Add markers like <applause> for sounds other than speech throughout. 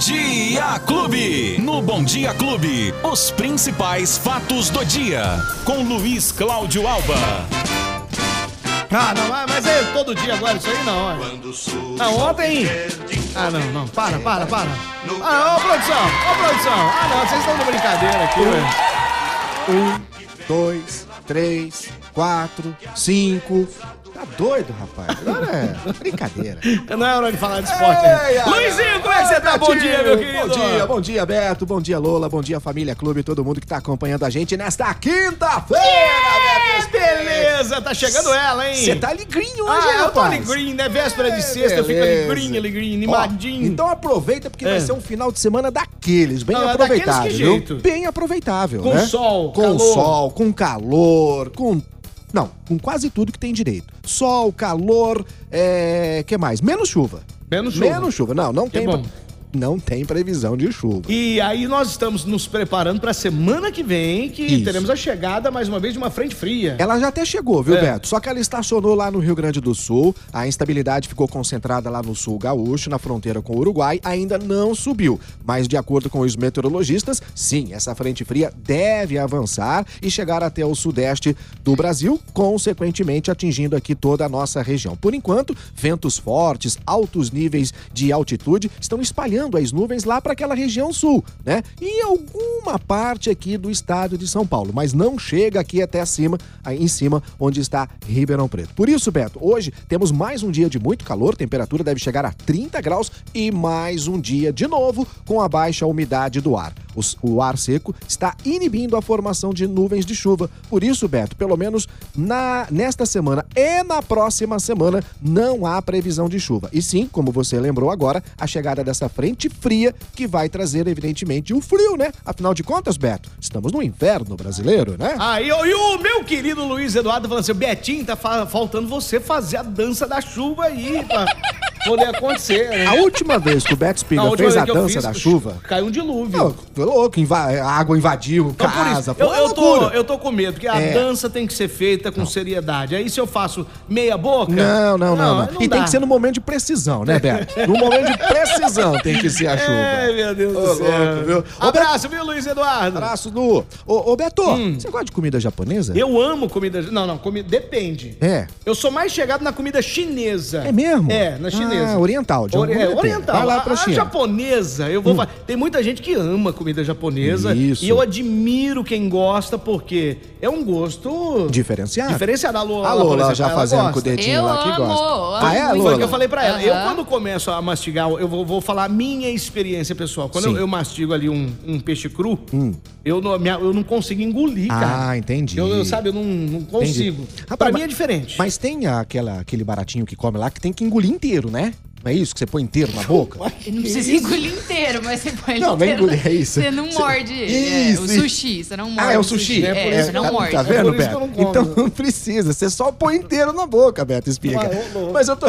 Dia Clube. No Bom Dia Clube, os principais fatos do dia. Com Luiz Cláudio Alba. Ah, não, mas- é todo dia agora isso aí não. é. Não, ontem. Ah, não, não, para, para, para. Ah, ô produção, ô produção. Ah, não, vocês estão de brincadeira aqui, velho. Um, dois, três, quatro, cinco. Tá doido, rapaz? Agora é brincadeira. <laughs> Não é hora de falar de esporte. né? Luizinho, como é que você tá? Bom dia, meu querido. Bom dia, bom dia, Beto. Bom dia, Lola. Bom dia, família Clube. Todo mundo que tá acompanhando a gente nesta quinta-feira, Beto. Beleza, tá chegando ela, hein? Você tá alegrinho hoje, Ah, eu tô rapaz. alegrinho, né? Véspera de É, sexta, eu fico beleza. alegrinho, alegrinho, Ó, animadinho. então aproveita porque É. vai ser um final de semana daqueles, bem é aproveitável, daqueles que jeito? Bem aproveitável, Com né? sol, com calor. sol, com calor, com não, com quase tudo que tem direito. Sol, calor, é, que mais? Menos chuva. Menos chuva. Menos chuva. Não, não Que tem bom. Não tem previsão de chuva. E aí nós estamos nos preparando pra semana que vem, que Isso. teremos a chegada, mais uma vez, de uma frente fria. Ela já até chegou, viu, É. Beto? Só que ela estacionou lá no Rio Grande do Sul. A instabilidade ficou concentrada lá no sul gaúcho, na fronteira com o Uruguai. Ainda não subiu. Mas, de acordo com os meteorologistas, sim, essa frente fria deve avançar e chegar até o sudeste do Brasil, consequentemente atingindo aqui toda a nossa região. Por enquanto, ventos fortes, altos níveis de altitude estão espalhando as nuvens lá para aquela região sul, né? E alguma parte aqui do estado de São Paulo, mas não chega aqui até cima, aí em cima, onde está Ribeirão Preto. Por isso, Beto, hoje temos mais um dia de muito calor, temperatura deve chegar a 30 graus e mais um dia de novo com a baixa umidade do ar. Os- o ar seco está inibindo a formação de nuvens de chuva. Por isso, Beto, pelo menos na, nesta semana e na próxima semana não há previsão de chuva. E sim, como você lembrou agora, a chegada dessa frente fria que vai trazer, evidentemente, o frio, né? Afinal de contas, Beto, estamos no inverno brasileiro, né? Ah, e, e o meu querido Luiz Eduardo falando assim, Betinho, tá fa- faltando você fazer a dança da chuva aí, pra poder acontecer, né? A última vez que o Beto Na Spiga última fez a dança fiz, da chuva. Caiu um dilúvio. Não, foi louco, inva- a água invadiu Então, casa. isso, eu, eu, tô, eu tô com medo, porque a É. dança tem que ser feita com seriedade. Aí se eu faço meia boca... Não, não, não, não. E tem dá. que ser no momento de precisão, né, Beto? <laughs> No momento de precisão tem que ser a chuva. É, meu Deus Ô, do céu. louco, viu? Ô, Abraço, viu, Luiz Eduardo? Abraço do. Ô, ô Beto, você gosta de comida japonesa? Hum. Eu amo comida... Não, não, comida... depende. É. Eu sou mais chegado na comida chinesa. É mesmo? É, na chinesa. Ah, oriental, de Ori- é, oriental. Vai lá A- pra a, China. Hum. japonesa, eu vou fa- Tem muita gente que ama comida japonesa. Isso. E eu admiro quem gosta, porque é um gosto. Diferenciado. Diferenciado. A Lola, A por Lola exemplo, já fazendo com o dedinho Eu lá que amo, gosta. amo Ah, é, Foi o Lola? que eu falei pra ela. Eu, Aham. quando começo a mastigar, eu vou, vou falar a minha experiência pessoal. Quando eu, eu mastigo ali um, um peixe cru, eu, não, minha- eu não consigo engolir, cara. Ah, entendi. Eu, eu, sabe, eu não, não consigo. Entendi. pra Rapaz, mim é diferente. Mas tem aquela, aquele baratinho que come lá que tem que engolir inteiro, né? Não é isso que você põe inteiro na boca? Não precisa engolir inteiro, mas você põe ele Não, vem inteiro. engolir, é isso. Você não morde ele. é, Isso, o isso. sushi, você não morde. Ah, é o sushi? É É, você não tá, morde. Tá É vendo, que Beto? não. Então <laughs> não precisa, você só põe inteiro na boca, Beto Espiga. Vai. Mas eu tô.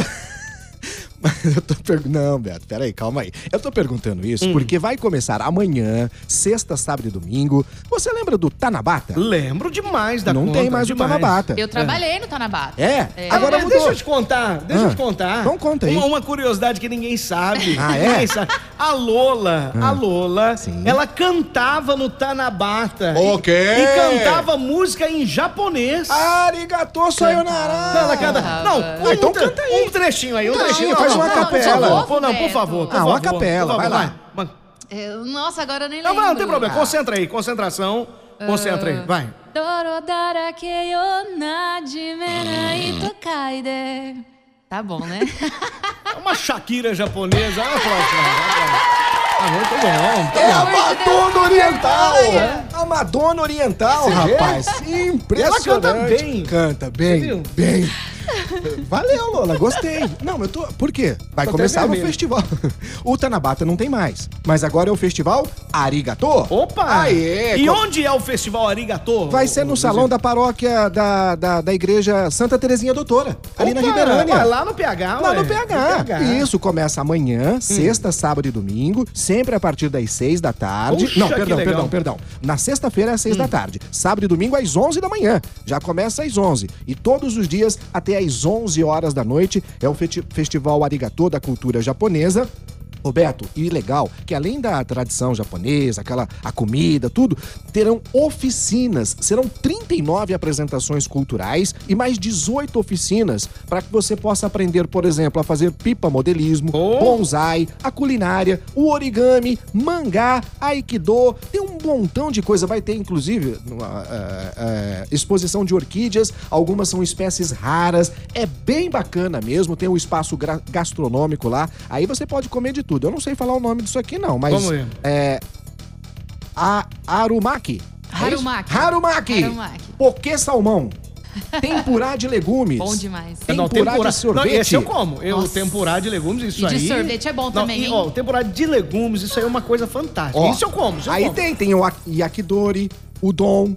Eu tô perguntando. Não, Beto, peraí, calma aí. Eu tô perguntando isso Hum. porque vai começar amanhã, sexta, sábado e domingo. Você lembra do Tanabata? Lembro demais da Não conta, tem mais o demais. Tanabata. Eu trabalhei no Tanabata. É? É. Agora Mas mudou. Deixa eu te contar, deixa Ah, eu te contar. então conta aí. Uma, uma curiosidade que ninguém sabe. Ah, é? Ninguém sabe. A Lola, a Lola, Sim. ela cantava no Tanabata. Ok. E, e cantava música em japonês. Arigato sayonara. Não, ela canta. Não, um, Ah, então canta aí. Um trechinho aí, um Não, trechinho. faz uma por capela. favor, por- não, por favor, por Ah, uma favor, capela, favor, vai lá. Nossa, agora eu nem Não, lembro. não, não tem problema. Concentra aí, concentração. Concentra aí, vai. Dorodara keyo najime nai tokaide. Tá bom, né? <laughs> É uma Shakira japonesa. Olha a próxima. Ah, muito bom. É a Madonna Oriental! É. A Madonna Oriental, Você vê? rapaz! Impressionante! Ela canta bem. Canta bem, bem. Valeu, Lola, gostei. Não, eu tô. Por quê? Vai Tô começar o festival. O Tanabata não tem mais. Mas agora é o festival Arigato. Opa! Aê! E co- onde é o Festival Arigato? Vai ser no salão da paróquia da, da, da igreja Santa Terezinha Doutora, ali na Opa, Ribeirânia. vai lá no PH, Lá no PH. Isso, começa amanhã, sexta, sábado e domingo, sempre a partir das seis da tarde. Puxa, Não, perdão, perdão, perdão. Na sexta-feira é às seis da tarde. Sábado e domingo às onze da manhã. Já começa às onze. E todos os dias até às onze horas da noite é o Festival Arigatô da Cultura Japonesa. Roberto, e legal que além da tradição japonesa, aquela a comida, tudo, terão oficinas. Serão 39 apresentações culturais e mais 18 oficinas para que você possa aprender, por exemplo, a fazer pipa modelismo, Oh. bonsai, a culinária, o origami, mangá, aikido. Tem um montão de coisa. Vai ter, inclusive, uma, é, é, exposição de orquídeas. Algumas são espécies raras. É bem bacana mesmo. Tem um espaço gastronômico lá. Aí você pode comer de tudo. Eu não sei falar o nome disso aqui, não, mas. Vamos ver. É. A Arumaki. É? Harumaki. Harumaki. Harumaki. Poké salmão. Tempurá de legumes. Bom demais. Não, Tempurá de Não, sorvete. esse eu como. Eu, Nossa. tempurá de legumes, isso E de aí... sorvete é bom Não, também, e, hein? ó, o tempurá de legumes, isso aí é uma coisa fantástica. Ó, isso eu como, isso eu Aí como. tem, tem o ak- yakidori, udon.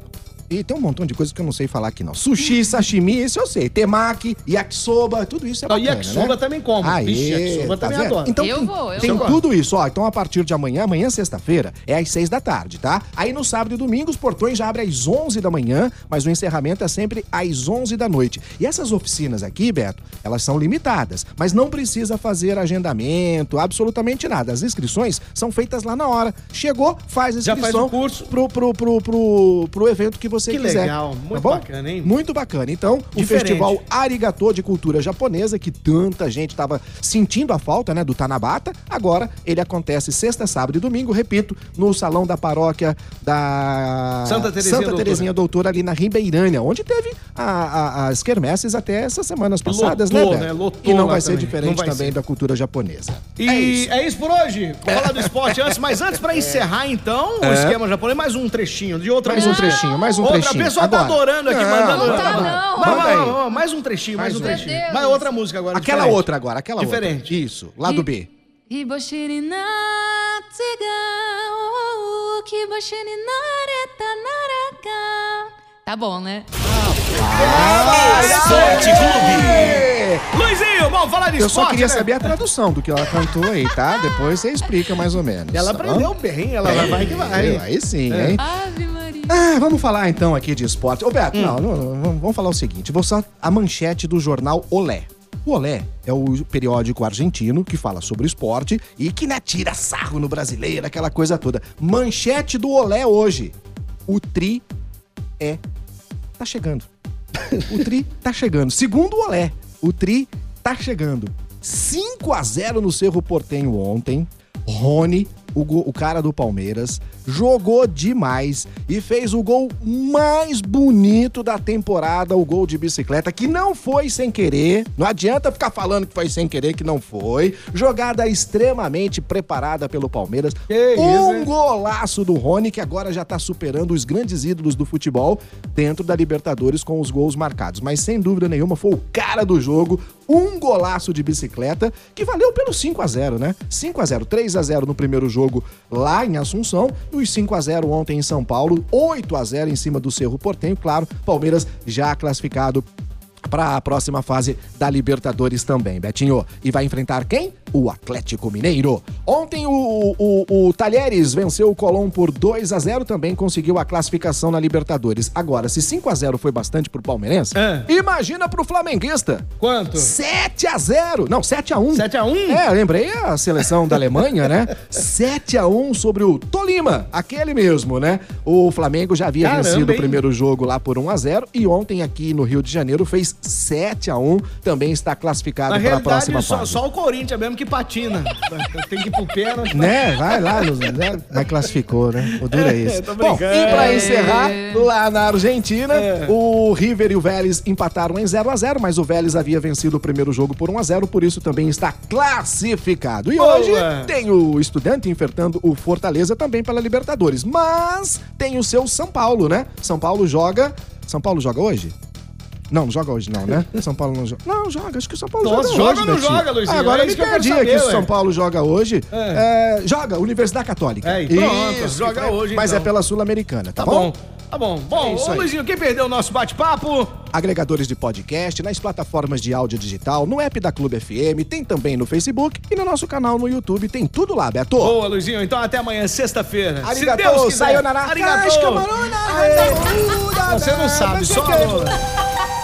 E tem um montão de coisas que eu não sei falar aqui, não. Sushi, sashimi, isso eu sei. Temaki, yakisoba, tudo isso é Não, bacana, yakisoba né? também como. Aê, Vixe, yakisoba tá também vendo? adoro. Então Eu tem, vou, eu tem vou. tudo isso, ó. Então a partir de amanhã, amanhã sexta-feira, é às seis da tarde, tá? Aí no sábado e domingo os portões já abrem às onze da manhã, mas o encerramento é sempre às onze da noite. E essas oficinas aqui, Beto, elas são limitadas, mas não precisa fazer agendamento, absolutamente nada. As inscrições são feitas lá na hora. Chegou, faz a Já faz inscrição o curso. pro, pro, pro, pro, pro evento que você Que quiser. legal, muito bom? bacana, hein? Muito bacana. Então, o Diferente. festival Arigatô de Cultura Japonesa, que tanta gente estava sentindo a falta, né, do Tanabata, agora ele acontece sexta, sábado e domingo, repito, no salão da paróquia da Santa Terezinha Santa Doutora. Terezinha Doutora, ali na Ribeirânia, onde teve a- a- as quermesses até essas semanas passadas, lotou, né, né? Lotou E não vai ser também. diferente vai também ser. da cultura japonesa. E é isso. é isso por hoje. Vamos falar do esporte antes, mas antes, pra <laughs> encerrar, então, o esquema japonês, mais um trechinho de outra Mais um trechinho, mais um Outra trechinho. pessoa tá Agora. adorando aqui, Não, mandando. não tá, não. Manda vai, aí. vai, mais um trechinho, mais, Mais um um. trechinho. Deus. Mais outra música agora. Aquela diferente. outra agora, aquela Diferente. outra. Isso, B. Ga Kiboshi ni nareta naraka. Tá bom, né? Sorte Clube. É. Luizinho, vamos falar de Eu esporte, só queria né? saber a tradução do que ela cantou aí, tá? Depois você explica mais ou menos. Ela tá bom? aprendeu bem, ela vai que vai. Aí sim, É. hein? Ave Maria. Ah, vamos falar então aqui de esporte. Ô, Beto, Hum. não, não, não, vamos- falar o seguinte. Vou só a manchete do jornal Olé. O Olé é o periódico argentino que fala sobre esporte e que né, tira sarro no brasileiro, aquela coisa toda. Manchete do Olé hoje. O Tri é. tá chegando. O Tri tá chegando. Segundo o Olé, o Tri tá chegando. 5 a 0 no Cerro Portenho ontem. Rony, o, o cara do Palmeiras, jogou demais e fez o gol mais bonito da temporada, o gol de bicicleta, que não foi sem querer. Não adianta ficar falando que foi sem querer, que não foi. Jogada extremamente preparada pelo Palmeiras. Que um isso, golaço do Rony, que agora já tá superando os grandes ídolos do futebol dentro da Libertadores com os gols marcados. Mas sem dúvida nenhuma, foi o cara do jogo. Um golaço de bicicleta que valeu pelo 5 a 0 né? 5 a 0 3 a 0 no primeiro jogo lá em Assunção e os 5 a 0 ontem em São Paulo, 8 a 0 em cima do Cerro Portenho. Claro, Palmeiras já classificado para a próxima fase da Libertadores também, Betinho. E vai enfrentar quem? O Atlético Mineiro. Ontem o, o, o Talheres venceu o Colón por 2 a 0 também conseguiu a classificação na Libertadores. Agora, se 5 a 0 foi bastante pro palmeirense, É. imagina pro flamenguista. Quanto? 7 a 0 Não, 7 a 1 7 a 1? É, lembrei a seleção da Alemanha, né? <laughs> 7 a 1 sobre o Tolima, aquele mesmo, né? O Flamengo já havia Caramba, vencido o hein? primeiro jogo lá por 1 a 0 e ontem aqui no Rio de Janeiro fez 7 a 1 também está classificado Na para a próxima só, fase. só o Corinthians mesmo que patina. <laughs> Tem que ir pro pênalti. Né? Vai lá, nos- né? mas classificou, né? O duro é isso. Tô Bom, e pra encerrar, lá na Argentina, É. o River e o Vélez empataram em 0 a 0 mas o Vélez havia vencido o primeiro jogo por 1 a 0 por isso também está classificado. E Boa. hoje tem o Estudante enfrentando o Fortaleza também pela Libertadores, mas tem o seu São Paulo, né? São Paulo joga... São Paulo joga hoje? Não, não joga hoje não, né? <laughs> São Paulo não joga. Não, joga. Acho que o São Paulo Nossa, joga joga hoje, ou não Betinho. joga, Luizinho? Agora É eu me que perdi saber, aqui se o. São Paulo joga hoje. É. É, joga, Universidade Católica. É, e pronto, Isso, joga que- hoje, Mas então. é pela Sul-Americana, tá, Tá bom. Tá bom. Bom, É ô. Luizinho, quem perdeu o nosso bate-papo? Agregadores de podcast, nas plataformas de áudio digital, no app da Clube FM, tem também no Facebook e no nosso canal no YouTube. Tem tudo lá, Beto. Boa, Luizinho. Então até amanhã, sexta-feira. Se Arigatou, Deus quiser. sayonara, Arigatou. Você não sabe, só a.